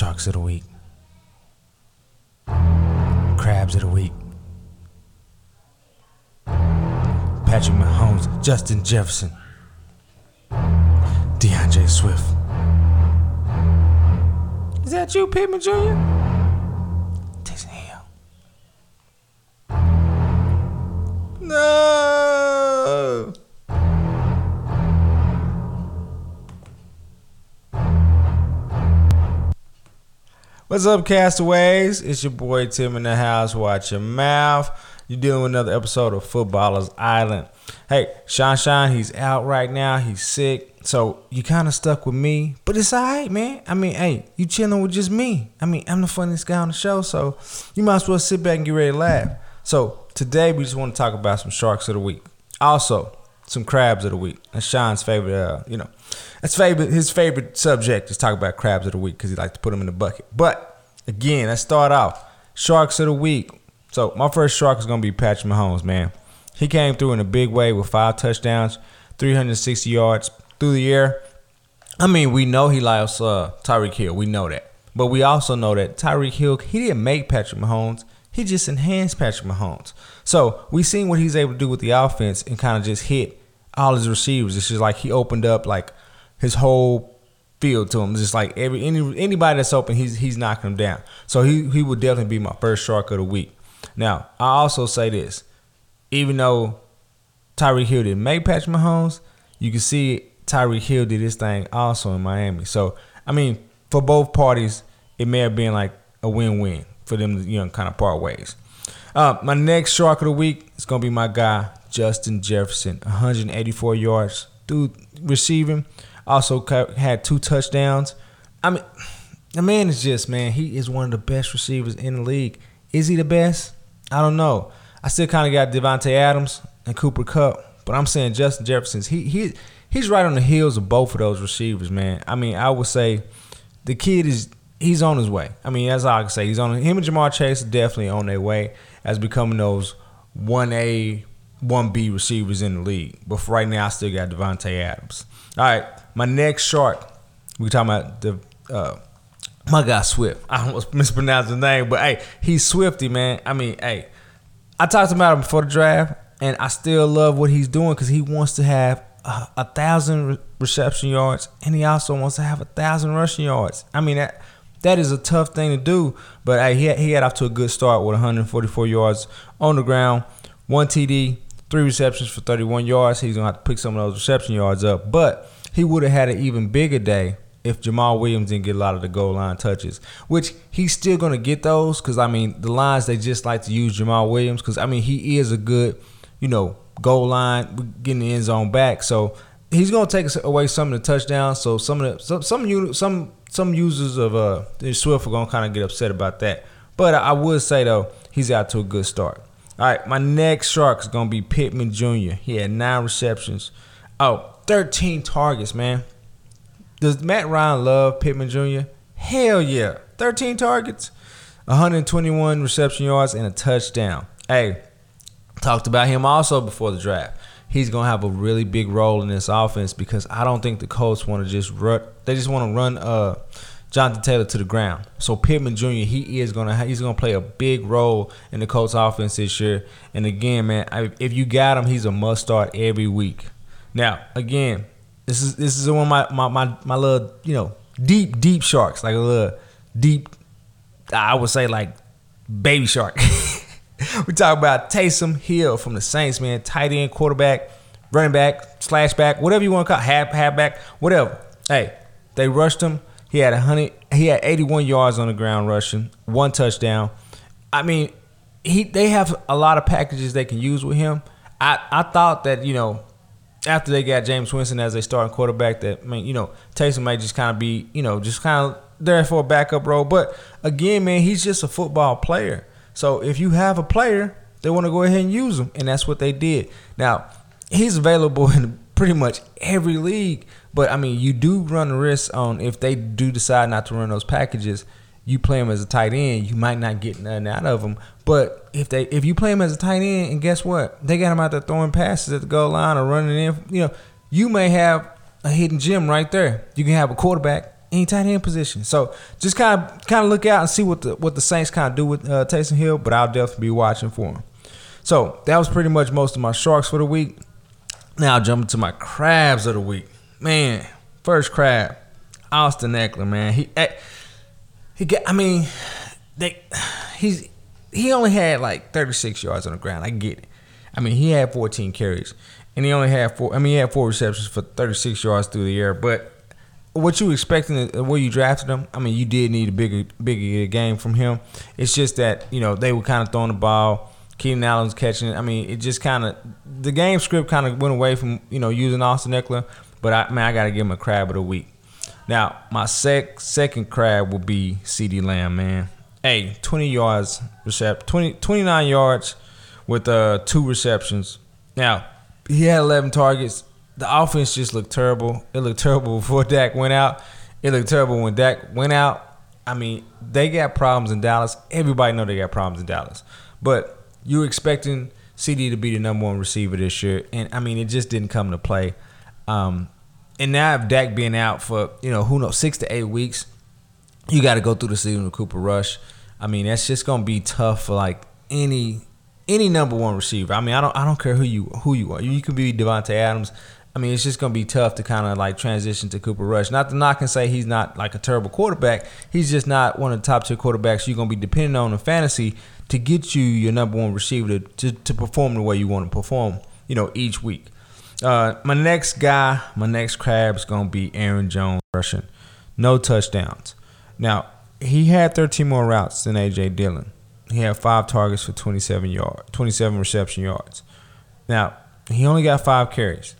Sharks of the week. Crabs of the week. Patrick Mahomes, Justin Jefferson, D'Andre Swift. Is that you, Pittman Jr.? Taysom Hill. No. What's up, castaways? It's your boy Tim in the house. Watch your mouth. You're dealing with another episode of Footballers Island. Hey, Sean Shine, he's out right now. He's sick. So you kind of stuck with me, but it's all right, man. I mean, hey, you chilling with just me. I mean, I'm the funniest guy on the show, so you might as well sit back and get ready to laugh. So today we just want to talk about some sharks of the week. Also, some crabs of the week. That's Sean's favorite, uh, you know, that's favorite. His favorite subject is talk about crabs of the week because he likes to put them in the bucket. But again, let's start off sharks of the week. So my first shark is gonna be Patrick Mahomes, man. He came through in a big way with five touchdowns, 360 yards through the air. I mean, we know he likes uh, Tyreek Hill. We know that. But we also know that Tyreek Hill, he didn't make Patrick Mahomes. He just enhanced Patrick Mahomes. So we seen what he's able to do with the offense and kind of just hit all his receivers. It's just like he opened up like his whole field to him. Just like every any anybody that's open, he's he's knocking them down. So he he would definitely be my first shark of the week. Now I also say this, even though Tyreek Hill didn't make Patrick Mahomes, you can see Tyreek Hill did this thing also in Miami. So I mean, for both parties, it may have been like a win-win for them you know kind of part ways. Uh, my next shark of the week is gonna be my guy Justin Jefferson, 184 yards through receiving. Also had two touchdowns. I mean, the man is just man. He is one of the best receivers in the league. Is he the best? I don't know. I still kind of got Davante Adams and Cooper Kupp, but I'm saying Justin Jefferson's he he he's right on the heels of both of those receivers, man. I mean, I would say the kid is he's on his way. I mean, as I can say, he's on him and Ja'Marr Chase are definitely on their way as becoming those one A, one B receivers in the league. But for right now, I still got Davante Adams. All right, my next shark, we talking about the uh, my guy Swift. I almost mispronounced his name, but hey, he's Swifty, man. I mean, hey, I talked about him before the draft, and I still love what he's doing because he wants to have a, a thousand re- reception yards, and he also wants to have a thousand rushing yards. I mean that that is a tough thing to do, but hey, he he had off to a good start with 144 yards on the ground, one TD, three receptions for 31 yards. He's gonna have to pick some of those reception yards up, but he would have had an even bigger day if Jamaal Williams didn't get a lot of the goal line touches, which he's still gonna get those because I mean the lines they just like to use Jamaal Williams because I mean he is a good, you know, goal line getting the end zone back. So he's gonna take away some of the touchdowns. So some of the some some some some users of uh Swift are gonna kind of get upset about that. But I would say though he's out to a good start. All right, my next shark is gonna be Pittman Jr. He had nine receptions. Oh, 13 targets, man. Does Matt Ryan love Pittman Jr.? Hell yeah. 13 targets, 121 reception yards, and a touchdown. Hey, talked about him also before the draft. He's gonna have a really big role in this offense because I don't think the Colts want to just run. They just want to run uh, Jonathan Taylor to the ground. So Pittman Jr. he is gonna he's gonna play a big role in the Colts offense this year. And again, man, I, if you got him, he's a must start every week. Now, again, this is this is one of my my my, my little you know deep deep sharks like a little deep. I would say like baby shark. we talk about Taysom Hill from the Saints, man. Tight end, quarterback, running back, slash back, whatever you want to call half halfback, whatever. Hey, they rushed him. He had a hundred. He had 81 yards on the ground rushing, one touchdown. I mean, he they have a lot of packages they can use with him. I I thought that you know after they got Jameis Winston as a starting quarterback, that I mean you know Taysom might just kind of be you know just kind of there for a backup role. But again, man, he's just a football player. So if you have a player, they want to go ahead and use him, and that's what they did. Now he's available in pretty much every league, but I mean you do run the risk on if they do decide not to run those packages. You play him as a tight end, you might not get nothing out of him. But if they if you play him as a tight end, and guess what, they got him out there throwing passes at the goal line or running in. You know, you may have a hidden gem right there. You can have a quarterback any tight end position. So just kind of kind of look out and see what the what the Saints kind of do with uh, Taysom Hill. But I'll definitely be watching for him. So that was pretty much most of my sharks for the week. Now I'll jump into my crabs of the week. Man, first crab, Austin Ekeler, Man, he eh, he got. I mean, they he's he only had like 36 yards on the ground. I get it. I mean, he had 14 carries, and he only had four. I mean, he had four receptions for 36 yards through the air. But what you expecting where you drafted him? I mean, you did need a bigger, bigger game from him. It's just that you know they were kind of throwing the ball. Keenan Allen's catching it. I mean, it just kind of the game script kind of went away from you know using Austin Ekeler. But I man, I got to give him a crab of the week. Now, my sec, second crab will be CeeDee Lamb, man. Hey, 20 yards, recept 20, 29 yards with uh, two receptions. Now, he had 11 targets. The offense just looked terrible. It looked terrible before Dak went out. It looked terrible when Dak went out. I mean, they got problems in Dallas. Everybody know they got problems in Dallas. But you're expecting CeeDee to be the number one receiver this year, and I mean, it just didn't come to play. Um, and now if Dak being out for you know who knows six to eight weeks, you got to go through the season with Cooper Rush. I mean, that's just gonna be tough for like any any number one receiver. I mean, I don't I don't care who you who you are. You can be Davante Adams. I mean, it's just gonna be tough to kind of like transition to Cooper Rush. Not to knock and say he's not like a terrible quarterback. He's just not one of the top tier quarterbacks you're gonna be depending on in fantasy to get you your number one receiver to, to, to perform the way you want to perform. You know, each week. Uh, my next guy, my next crab is gonna be Aaron Jones rushing, no touchdowns. Now he had 13 more routes than AJ Dillon. He had five targets for 27 yard, 27 reception yards. Now he only got five carries.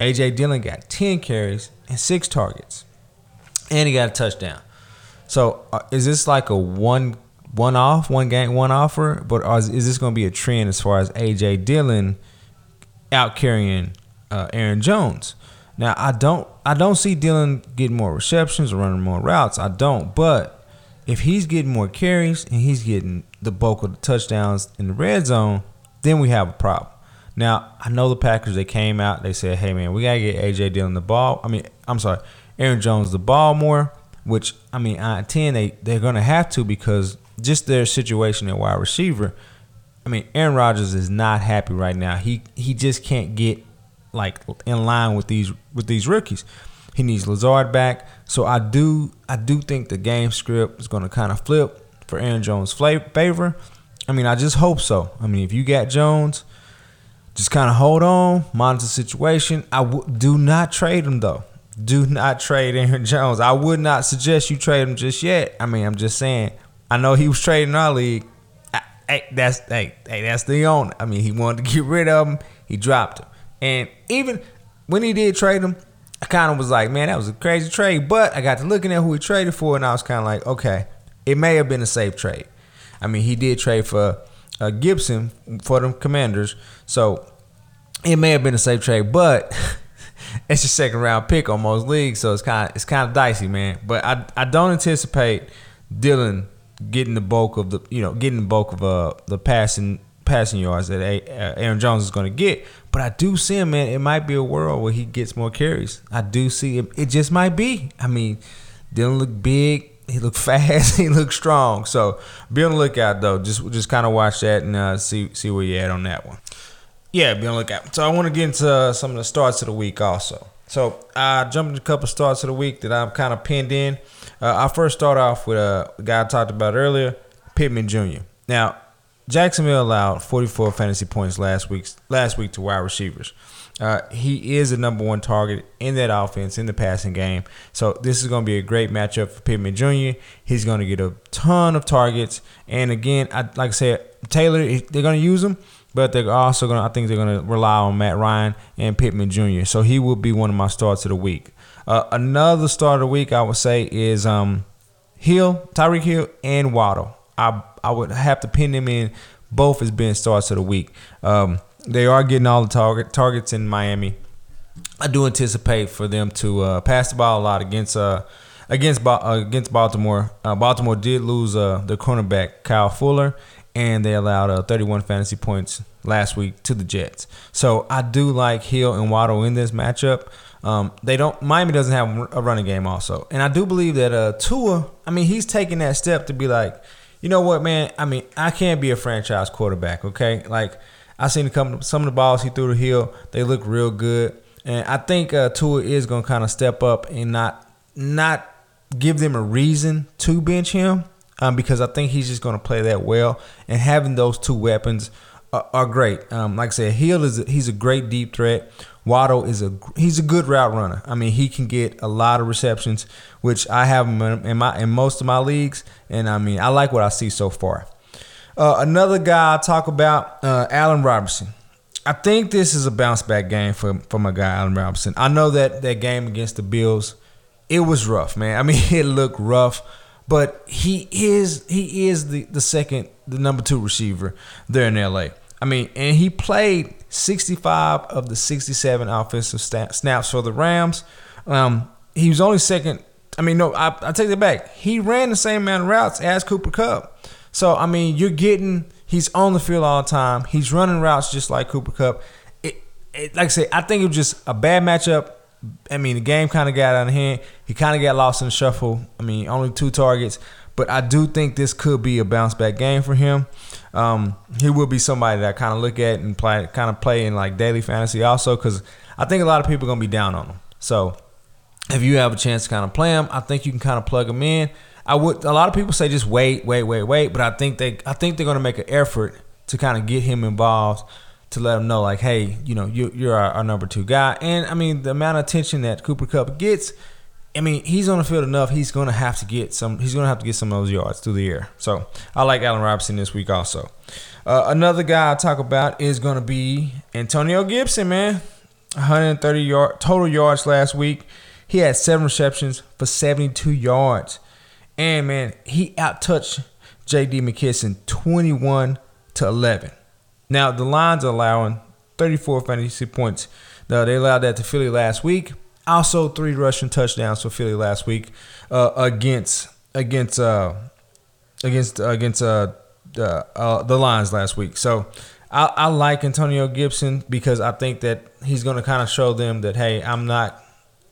AJ Dillon got 10 carries and six targets, and he got a touchdown. So uh, is this like a one one off, one game, one offer? But is, is this going to be a trend as far as AJ Dillon out carrying uh, Aaron Jones? Now I don't I don't see Dillon getting more receptions or running more routes. I don't, but if he's getting more carries and he's getting the bulk of the touchdowns in the red zone, then we have a problem. Now, I know the Packers, they came out, they said, hey, man, we got to get A.J. Dillon the ball. I mean, I'm sorry, Aaron Jones the ball more, which, I mean, I 10, they, they're to have to because just their situation at wide receiver. I mean, Aaron Rodgers is not happy right now. He he just can't get like in line with these with these rookies. He needs Lazard back. So I do I do think the game script is going to kind of flip for Aaron Jones' favor. I mean, I just hope so. I mean, if you got Jones, just kind of hold on, monitor the situation. I w- do not trade him though. Do not trade Aaron Jones. I would not suggest you trade him just yet. I mean, I'm just saying. I know he was trading our league. hey, that's hey, hey, that's the owner. I mean, he wanted to get rid of him. He dropped him, and even when he did trade him, I kind of was like, man, that was a crazy trade. But I got to looking at who he traded for, and I was kind of like, okay, it may have been a safe trade. I mean, he did trade for uh, Gibson for the Commanders, so it may have been a safe trade. But it's a second round pick on most leagues, so it's kind of it's kind of dicey, man. But I I don't anticipate Dillon getting the bulk of the you know getting the bulk of uh the passing passing yards that uh, Aaron Jones is going to get. But I do see him, man. It might be a world where he gets more carries. I do see him. It just might be. I mean, didn't look big. He looked fast. he looked strong. So be on the lookout, though. Just just kind of watch that and uh, see see where you're at on that one. Yeah, be on the lookout. So I want to get into uh, some of the starts of the week also. So I jumped into a couple starts of the week that I'm kind of pinned in. Uh, I first start off with uh, a guy I talked about earlier, Pittman Jr. Now Jacksonville allowed 44 fantasy points last week last week to wide receivers. Uh, he is the number one target in that offense in the passing game. So this is going to be a great matchup for Pittman Jr. He's going to get a ton of targets. And again, I, like I said, Taylor, they're going to use him, but they're also going to, I think they're going to rely on Matt Ryan and Pittman Jr. So he will be one of my starts of the week. Uh, another start of the week, I would say, is um, Hill, Tyreek Hill, and Waddle. I I would have to pin them in both as being starts of the week. Um, they are getting all the target targets in Miami. I do anticipate for them to uh, pass the ball a lot against uh, against uh, against Baltimore. Uh, Baltimore did lose uh, the cornerback Kyle Fuller, and they allowed uh, 31 fantasy points last week to the Jets. So I do like Hill and Waddle in this matchup. Um, they don't. Miami doesn't have a running game also, and I do believe that uh, Tua. I mean, he's taking that step to be like, you know what, man. I mean, I can't be a franchise quarterback. Okay, like I seen come some of the balls he threw the hill. They look real good, and I think uh, Tua is gonna kind of step up and not not give them a reason to bench him. Um, because I think he's just going to play that well, and having those two weapons are, are great. Um, like I said, Hill is a, he's a great deep threat. Waddle is a he's a good route runner. I mean, he can get a lot of receptions, which I have him in my in most of my leagues, and I mean, I like what I see so far. Uh, another guy I talk about, uh, Allen Robinson. I think this is a bounce back game for for my guy Allen Robinson. I know that that game against the Bills, it was rough, man. I mean, it looked rough, but he is he is the the second the number two receiver there in LA. I mean, and he played 65 of the 67 offensive snaps for the Rams. Um, he was only second. I mean, no, I, I take that back. He ran the same amount of routes as Cooper Kupp. So, I mean, you're getting, he's on the field all the time. He's running routes just like Cooper Kupp. It, it, like I say, I think it was just a bad matchup. I mean, the game kind of got out of hand. He kind of got lost in the shuffle. I mean, only two targets. But I do think this could be a bounce back game for him. Um, he will be somebody that I kind of look at and play, kind of play in like daily fantasy also because I think a lot of people are gonna be down on him. So if you have a chance to kind of play him, I think you can kind of plug him in. I would. A lot of people say just wait, wait, wait, wait, but I think they, I think they're gonna make an effort to kind of get him involved to let him know like, hey, you know, you, you're our, our number two guy. And I mean, the amount of attention that Cooper Kupp gets I mean, he's on the field enough. He's going to have to get some. He's going to have to get some of those yards through the air. So I like Allen Robinson this week also. Uh, another guy I talk about is going to be Antonio Gibson, man. 130 yard total yards last week. He had seven receptions for 72 yards, and man, he outtouched J.D. McKissic 21 to 11. Now the Lions are allowing 34 fantasy points. Now they allowed that to Philly last week. Also, three rushing touchdowns for Philly last week uh, against against uh, against against uh, the uh, the Lions last week. So I, I like Antonio Gibson because I think that he's going to kind of show them that hey, I'm not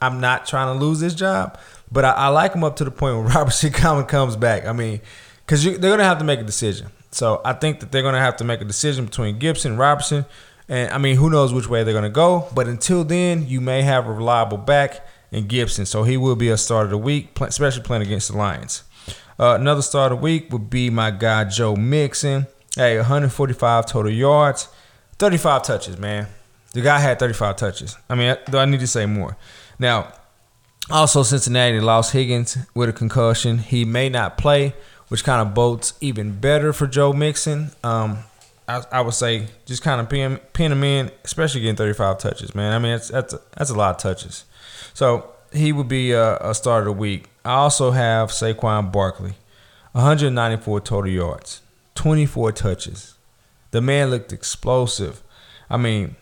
I'm not trying to lose this job, but I, I like him up to the point where Robert Common comes back. I mean, because they're going to have to make a decision. So I think that they're going to have to make a decision between Gibson and Robertson. And I mean, who knows which way they're going to go. But until then, you may have a reliable back in Gibson. So he will be a start of the week, especially playing against the Lions. Uh, another start of the week would be my guy, Joe Mixon. Hey, 145 total yards, 35 touches, man. The guy had 35 touches. I mean, do I need to say more? Now, also, Cincinnati lost Higgins with a concussion. He may not play, which kind of bodes even better for Joe Mixon. Um, I, I would say just kind of pin, pin him in, especially getting 35 touches, man. I mean, that's that's a, that's a lot of touches. So he would be a, a start of the week. I also have Saquon Barkley, 194 total yards, 24 touches. The man looked explosive. I mean,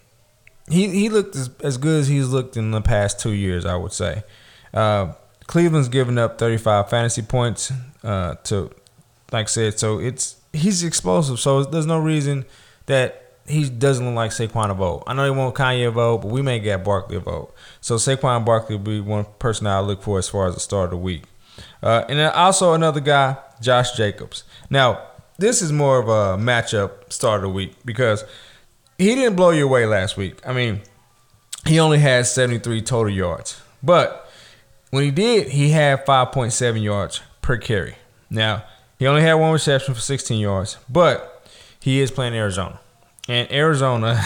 he he looked as, as good as he's looked in the past two years, I would say. Uh, Cleveland's given up 35 fantasy points uh, to, like I said, so it's he's explosive, so there's no reason that he doesn't look like Saquon a vote. I know he won't Kanye a vote, but we may get Barkley a vote. So Saquon Barkley will be one person I look for as far as the start of the week. Uh, and then also another guy, Josh Jacobs. Now, this is more of a matchup start of the week because he didn't blow you away last week. I mean, he only had 73 total yards. But when he did, he had 5.7 yards per carry. Now, he only had one reception for 16 yards, but he is playing Arizona. And Arizona,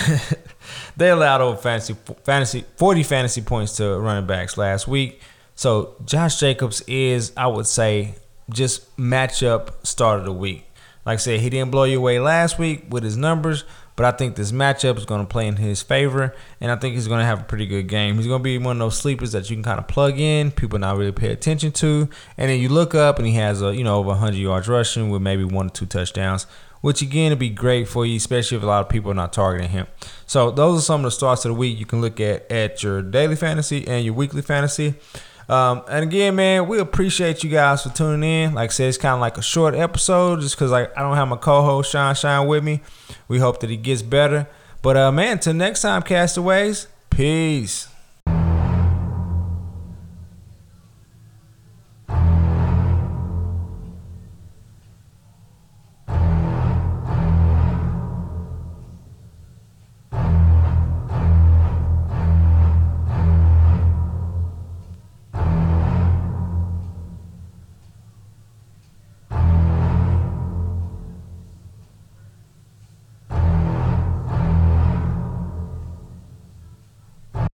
they allowed over fantasy, fantasy 40 fantasy points to running backs last week. So Josh Jacobs is, I would say, just matchup start of the week. Like I said, he didn't blow you away last week with his numbers, but I think this matchup is going to play in his favor, and I think he's going to have a pretty good game. He's going to be one of those sleepers that you can kind of plug in, people not really pay attention to, and then you look up and he has a you know over 100 yards rushing with maybe one or two touchdowns, which again would be great for you, especially if a lot of people are not targeting him. So those are some of the starts of the week you can look at at your daily fantasy and your weekly fantasy. Um, and again, man, we appreciate you guys for tuning in. Like I said, it's kind of like a short episode just because like I don't have my co-host Sean Shine with me. We hope that he gets better. But uh, man, till next time, castaways. Peace.